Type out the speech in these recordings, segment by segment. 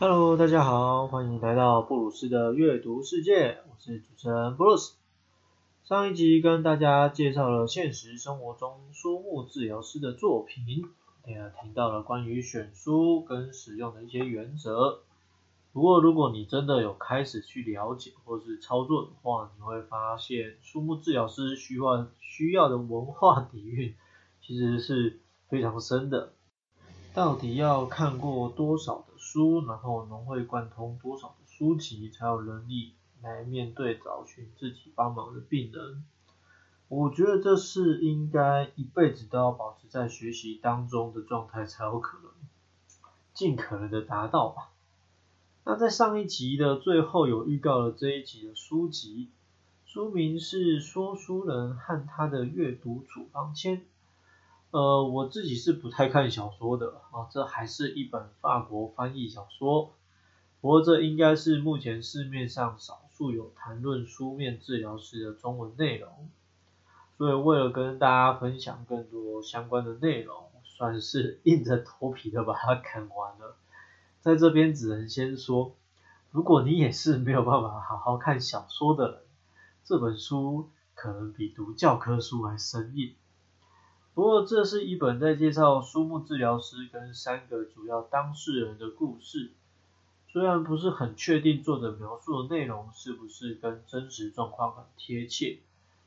Hello，大家好，欢迎来到布鲁斯的阅读世界，我是主持人布鲁斯。上一集跟大家介绍了现实生活中书目治疗师的作品，也听到了关于选书跟使用的一些原则。不过，如果你真的有开始去了解或是操作的话，你会发现书目治疗师需要需要的文化底蕴其实是非常深的。到底要看过多少的书，然后融会贯通多少的书籍，才有能力来面对找寻自己帮忙的病人？我觉得这是应该一辈子都要保持在学习当中的状态才有可能，尽可能的达到吧。那在上一集的最后有预告了这一集的书籍，书名是《说书人和他的阅读处方签》。呃，我自己是不太看小说的啊，这还是一本法国翻译小说。不过这应该是目前市面上少数有谈论书面治疗师的中文内容。所以为了跟大家分享更多相关的内容，算是硬着头皮的把它看完了。在这边只能先说，如果你也是没有办法好好看小说的人，这本书可能比读教科书还生硬。不过，这是一本在介绍书目治疗师跟三个主要当事人的故事。虽然不是很确定作者描述的内容是不是跟真实状况很贴切，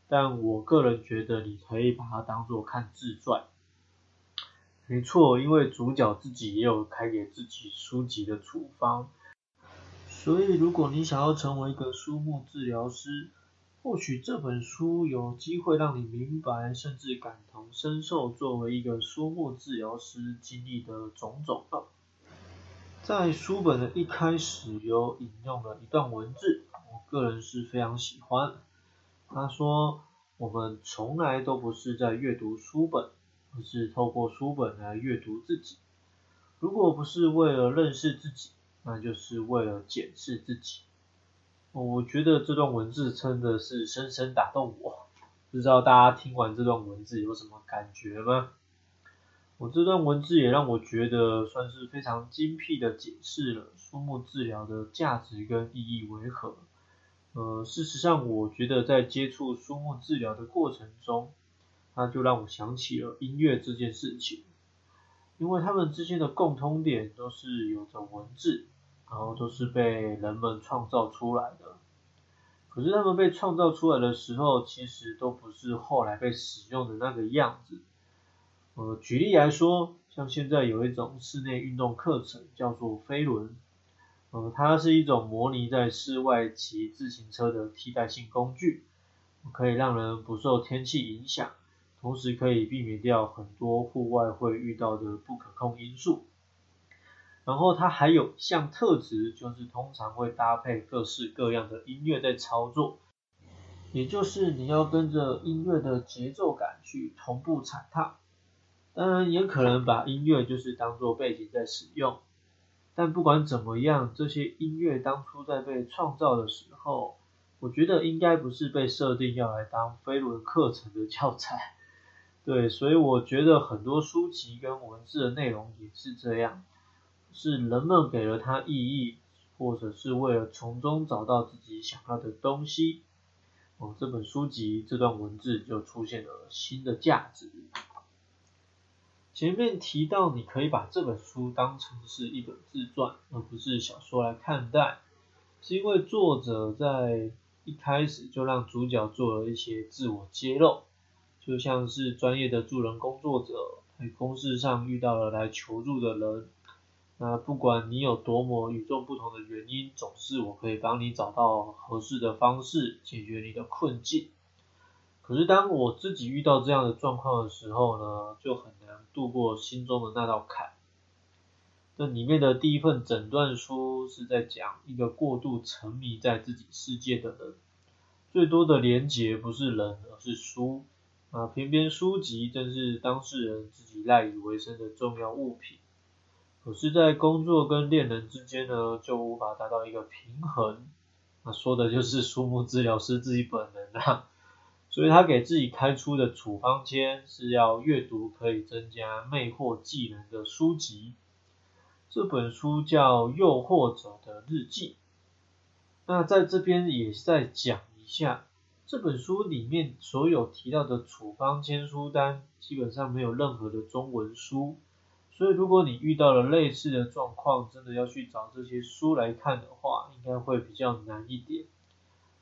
但我个人觉得你可以把它当做看自传。没错，因为主角自己也有开给自己书籍的处方，所以如果你想要成为一个书目治疗师，或许这本书有机会让你明白，甚至感同身受，作为一个书目治疗师经历的种种。在书本的一开始有引用了一段文字，我个人是非常喜欢。他说：“我们从来都不是在阅读书本，而是透过书本来阅读自己。如果不是为了认识自己，那就是为了检视自己。”我觉得这段文字真的是深深打动我，不知道大家听完这段文字有什么感觉吗？我这段文字也让我觉得算是非常精辟的解释了书目治疗的价值跟意义为何。呃，事实上，我觉得在接触书目治疗的过程中，那就让我想起了音乐这件事情，因为他们之间的共通点都是有着文字。然后都是被人们创造出来的，可是他们被创造出来的时候，其实都不是后来被使用的那个样子。呃，举例来说，像现在有一种室内运动课程叫做飞轮，呃，它是一种模拟在室外骑自行车的替代性工具，可以让人不受天气影响，同时可以避免掉很多户外会遇到的不可控因素。然后它还有项特质，就是通常会搭配各式各样的音乐在操作，也就是你要跟着音乐的节奏感去同步踩踏。当然也可能把音乐就是当做背景在使用。但不管怎么样，这些音乐当初在被创造的时候，我觉得应该不是被设定要来当飞轮课程的教材。对，所以我觉得很多书籍跟文字的内容也是这样。是人们给了它意义，或者是为了从中找到自己想要的东西。哦，这本书籍这段文字就出现了新的价值。前面提到，你可以把这本书当成是一本自传，而不是小说来看待，是因为作者在一开始就让主角做了一些自我揭露，就像是专业的助人工作者在公事上遇到了来求助的人。那不管你有多么与众不同的原因，总是我可以帮你找到合适的方式解决你的困境。可是当我自己遇到这样的状况的时候呢，就很难度过心中的那道坎。这里面的第一份诊断书是在讲一个过度沉迷在自己世界的人，最多的连结不是人，而是书。啊，偏偏书籍正是当事人自己赖以为生的重要物品。可是，在工作跟恋人之间呢，就无法达到一个平衡。那说的就是书目治疗师自己本人啊，所以他给自己开出的处方签是要阅读可以增加魅惑技能的书籍。这本书叫《诱惑者的日记》。那在这边也再讲一下，这本书里面所有提到的处方签书单，基本上没有任何的中文书。所以如果你遇到了类似的状况，真的要去找这些书来看的话，应该会比较难一点。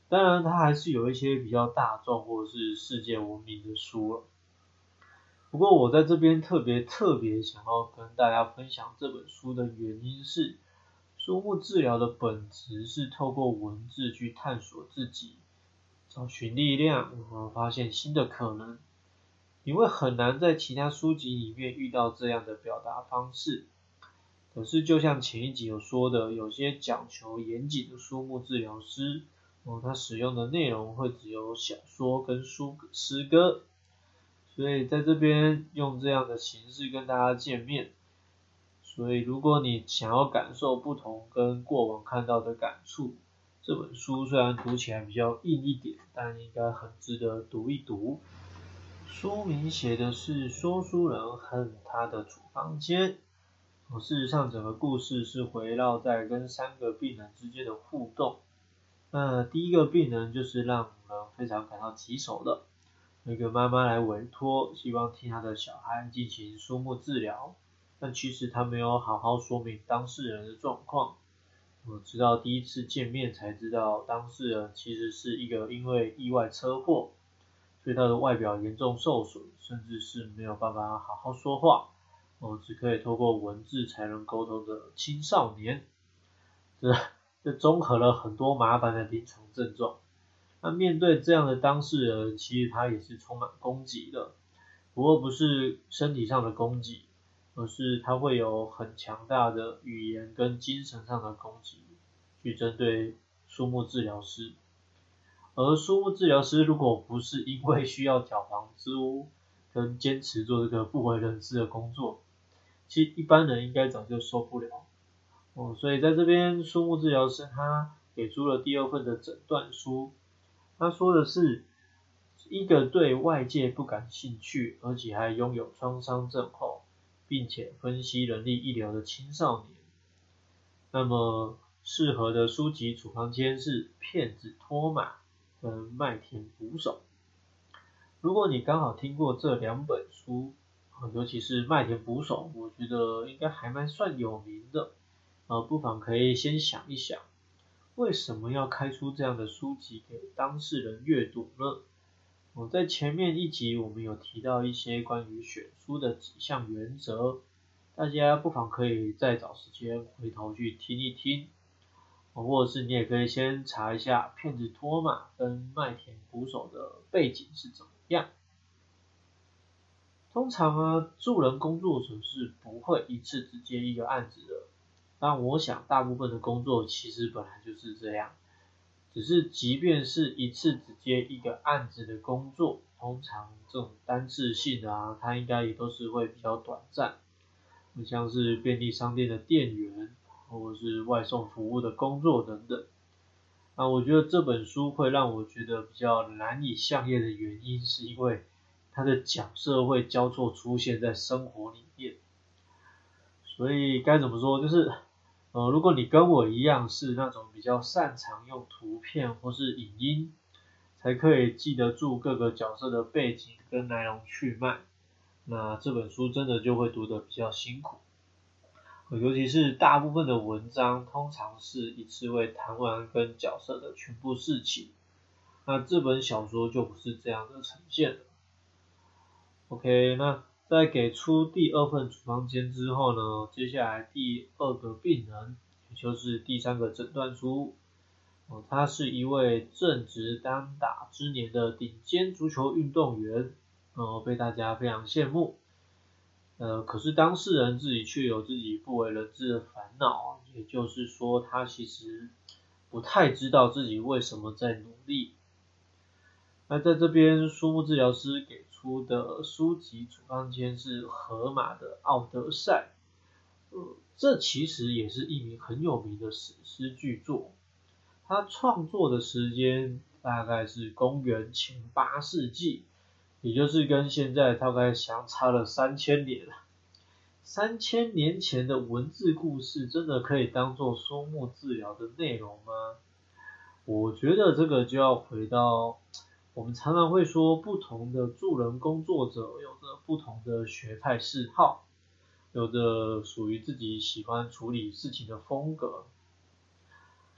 当然，它还是有一些比较大众或是世界闻名的书了。不过我在这边特别特别想要跟大家分享这本书的原因是，书目治疗的本质是透过文字去探索自己，找寻力量，然后发现新的可能。你会很难在其他书籍里面遇到这样的表达方式。可是就像前一集有说的，有些讲求严谨的书目治疗师，哦，他使用的内容会只有小说跟书诗歌。所以在这边用这样的形式跟大家见面，所以如果你想要感受不同跟过往看到的感触，这本书虽然读起来比较硬一点，但应该很值得读一读。书名写的是说书人和他的处方间，事实上整个故事是围绕在跟三个病人之间的互动。那第一个病人就是让人非常感到棘手的。那个妈妈来委托，希望替她的小孩进行书目治疗，但其实她没有好好说明当事人的状况。我直到第一次见面才知道，当事人其实是一个因为意外车祸，所以他的外表严重受损，甚至是没有办法好好说话，哦，只可以透过文字才能沟通的青少年。这这综合了很多麻烦的临床症状。那面对这样的当事人，其实他也是充满攻击的，不过不是身体上的攻击，而是他会有很强大的语言跟精神上的攻击，去针对树木治疗师。而书目治疗师如果不是因为需要缴房租跟坚持做这个不为人知的工作，其实一般人应该早就受不了。哦，所以在这边书目治疗师他给出了第二份的诊断书。他说的是一个对外界不感兴趣，而且还拥有创伤症候，并且分析能力一流的青少年。那么适合的书籍处方签是《骗子托马》跟《麦田捕手》。如果你刚好听过这两本书，尤其是《麦田捕手》，我觉得应该还蛮算有名的，呃，不妨可以先想一想。为什么要开出这样的书籍给当事人阅读呢？我在前面一集我们有提到一些关于选书的几项原则，大家不妨可以再找时间回头去听一听，或者是你也可以先查一下骗子托马跟麦田捕手的背景是怎么样。通常啊，助人工作者是不会一次只接一个案子的。但我想，大部分的工作其实本来就是这样，只是即便是一次只接一个案子的工作，通常这种单次性的啊，它应该也都是会比较短暂。像是便利商店的店员，或者是外送服务的工作等等。啊，我觉得这本书会让我觉得比较难以相验的原因，是因为它的角色会交错出现在生活里面。所以该怎么说，就是。呃，如果你跟我一样是那种比较擅长用图片或是影音，才可以记得住各个角色的背景跟来龙去脉，那这本书真的就会读得比较辛苦。尤其是大部分的文章通常是一次会谈完跟角色的全部事情，那这本小说就不是这样的呈现。OK，那。在给出第二份处方笺之后呢，接下来第二个病人，也就是第三个诊断书，哦，他是一位正值当打之年的顶尖足球运动员，呃，被大家非常羡慕，呃，可是当事人自己却有自己不为人知的烦恼，也就是说，他其实不太知道自己为什么在努力。那在这边，书目治疗师给。出的书籍处方签是荷马的《奥德赛》，呃，这其实也是一名很有名的史诗巨作。他创作的时间大概是公元前八世纪，也就是跟现在大概相差了三千年了。三千年前的文字故事真的可以当做书目治疗的内容吗？我觉得这个就要回到我们常常会说，不同的助人工作者有着不同的学派嗜好，有着属于自己喜欢处理事情的风格。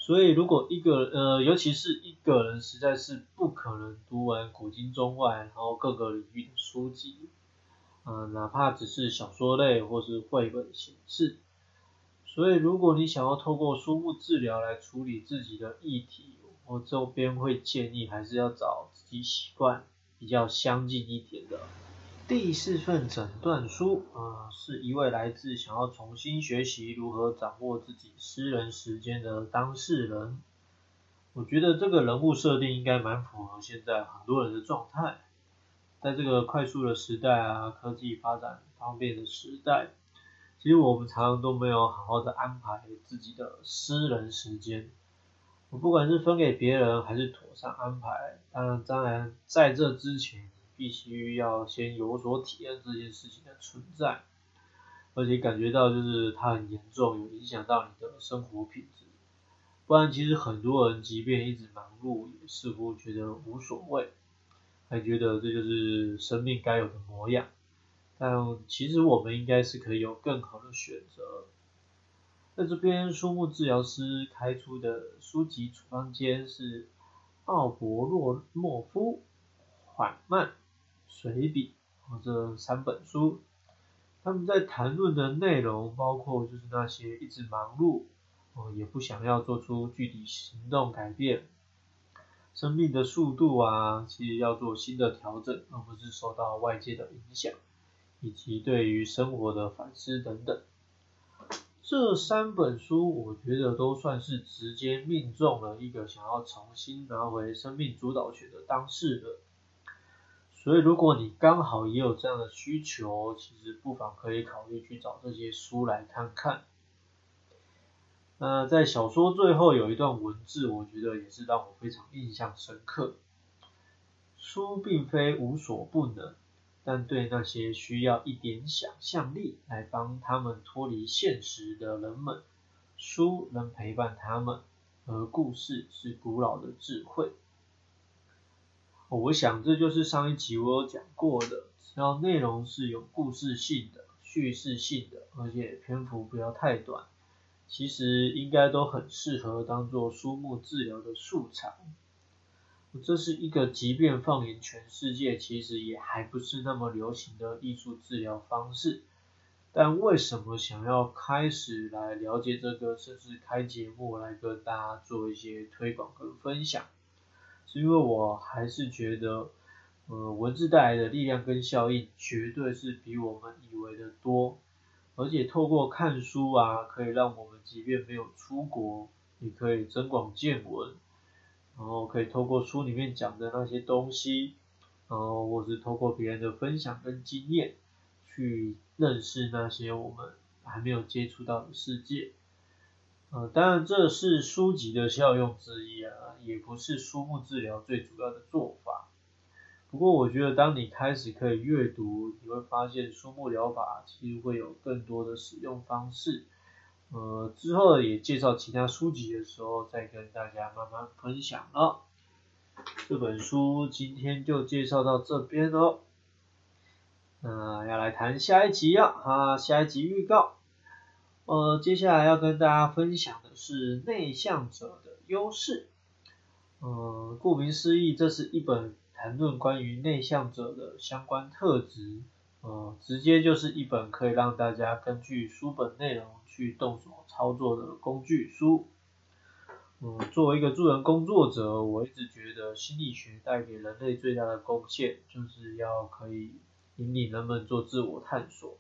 所以，如果一个呃，尤其是一个人，实在是不可能读完古今中外，然后各个领域的书籍。嗯，哪怕只是小说类或是绘本形式，所以如果你想要透过书目治疗来处理自己的议题，我这边会建议还是要找自己习惯比较相近一点的。第四份诊断书，啊，是一位来自想要重新学习如何掌握自己私人时间的当事人。我觉得这个人物设定应该蛮符合现在很多人的状态。在这个快速的时代啊，科技发展方便的时代，其实我们常常都没有好好的安排自己的私人时间。我不管是分给别人还是妥善安排，当然当然在这之前，必须要先有所体验这件事情的存在，而且感觉到就是它很严重，有影响到你的生活品质。不然其实很多人即便一直忙碌，也似乎觉得无所谓。还觉得这就是生命该有的模样，但其实我们应该是可以有更好的选择。在这边，书目治疗师开出的书籍处方间是奥伯洛莫夫缓慢随笔这三本书，他们在谈论的内容包括就是那些一直忙碌，哦也不想要做出具体行动改变。生命的速度啊，其实要做新的调整，而不是受到外界的影响，以及对于生活的反思等等。这三本书，我觉得都算是直接命中了一个想要重新拿回生命主导权的当事人。所以，如果你刚好也有这样的需求，其实不妨可以考虑去找这些书来看看。那在小说最后有一段文字，我觉得也是让我非常印象深刻。书并非无所不能，但对那些需要一点想象力来帮他们脱离现实的人们，书能陪伴他们，而故事是古老的智慧。我想这就是上一集我有讲过的，只要内容是有故事性的、叙事性的，而且篇幅不要太短。其实应该都很适合当做书目治疗的素材。这是一个即便放眼全世界，其实也还不是那么流行的艺术治疗方式。但为什么想要开始来了解这个，甚至开节目来跟大家做一些推广跟分享？是因为我还是觉得，呃，文字带来的力量跟效应，绝对是比我们以为的多。而且透过看书啊，可以让我们即便没有出国，也可以增广见闻，然后可以透过书里面讲的那些东西，然后或是透过别人的分享跟经验，去认识那些我们还没有接触到的世界。呃，当然这是书籍的效用之一啊，也不是书目治疗最主要的做法。不过我觉得，当你开始可以阅读，你会发现书目疗法其实会有更多的使用方式。呃，之后也介绍其他书籍的时候，再跟大家慢慢分享了。这本书今天就介绍到这边喽。那要来谈下一集了啊，下一集预告。呃，接下来要跟大家分享的是内向者的优势。呃，顾名思义，这是一本。谈论关于内向者的相关特质，呃，直接就是一本可以让大家根据书本内容去动手操作的工具书。嗯，作为一个助人工作者，我一直觉得心理学带给人类最大的贡献，就是要可以引领人们做自我探索。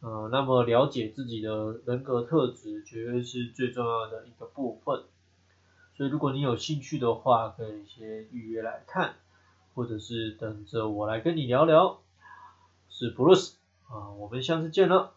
呃，那么了解自己的人格特质，绝对是最重要的一个部分。所以，如果你有兴趣的话，可以先预约来看。或者是等着我来跟你聊聊，是 Bruce 啊，我们下次见了。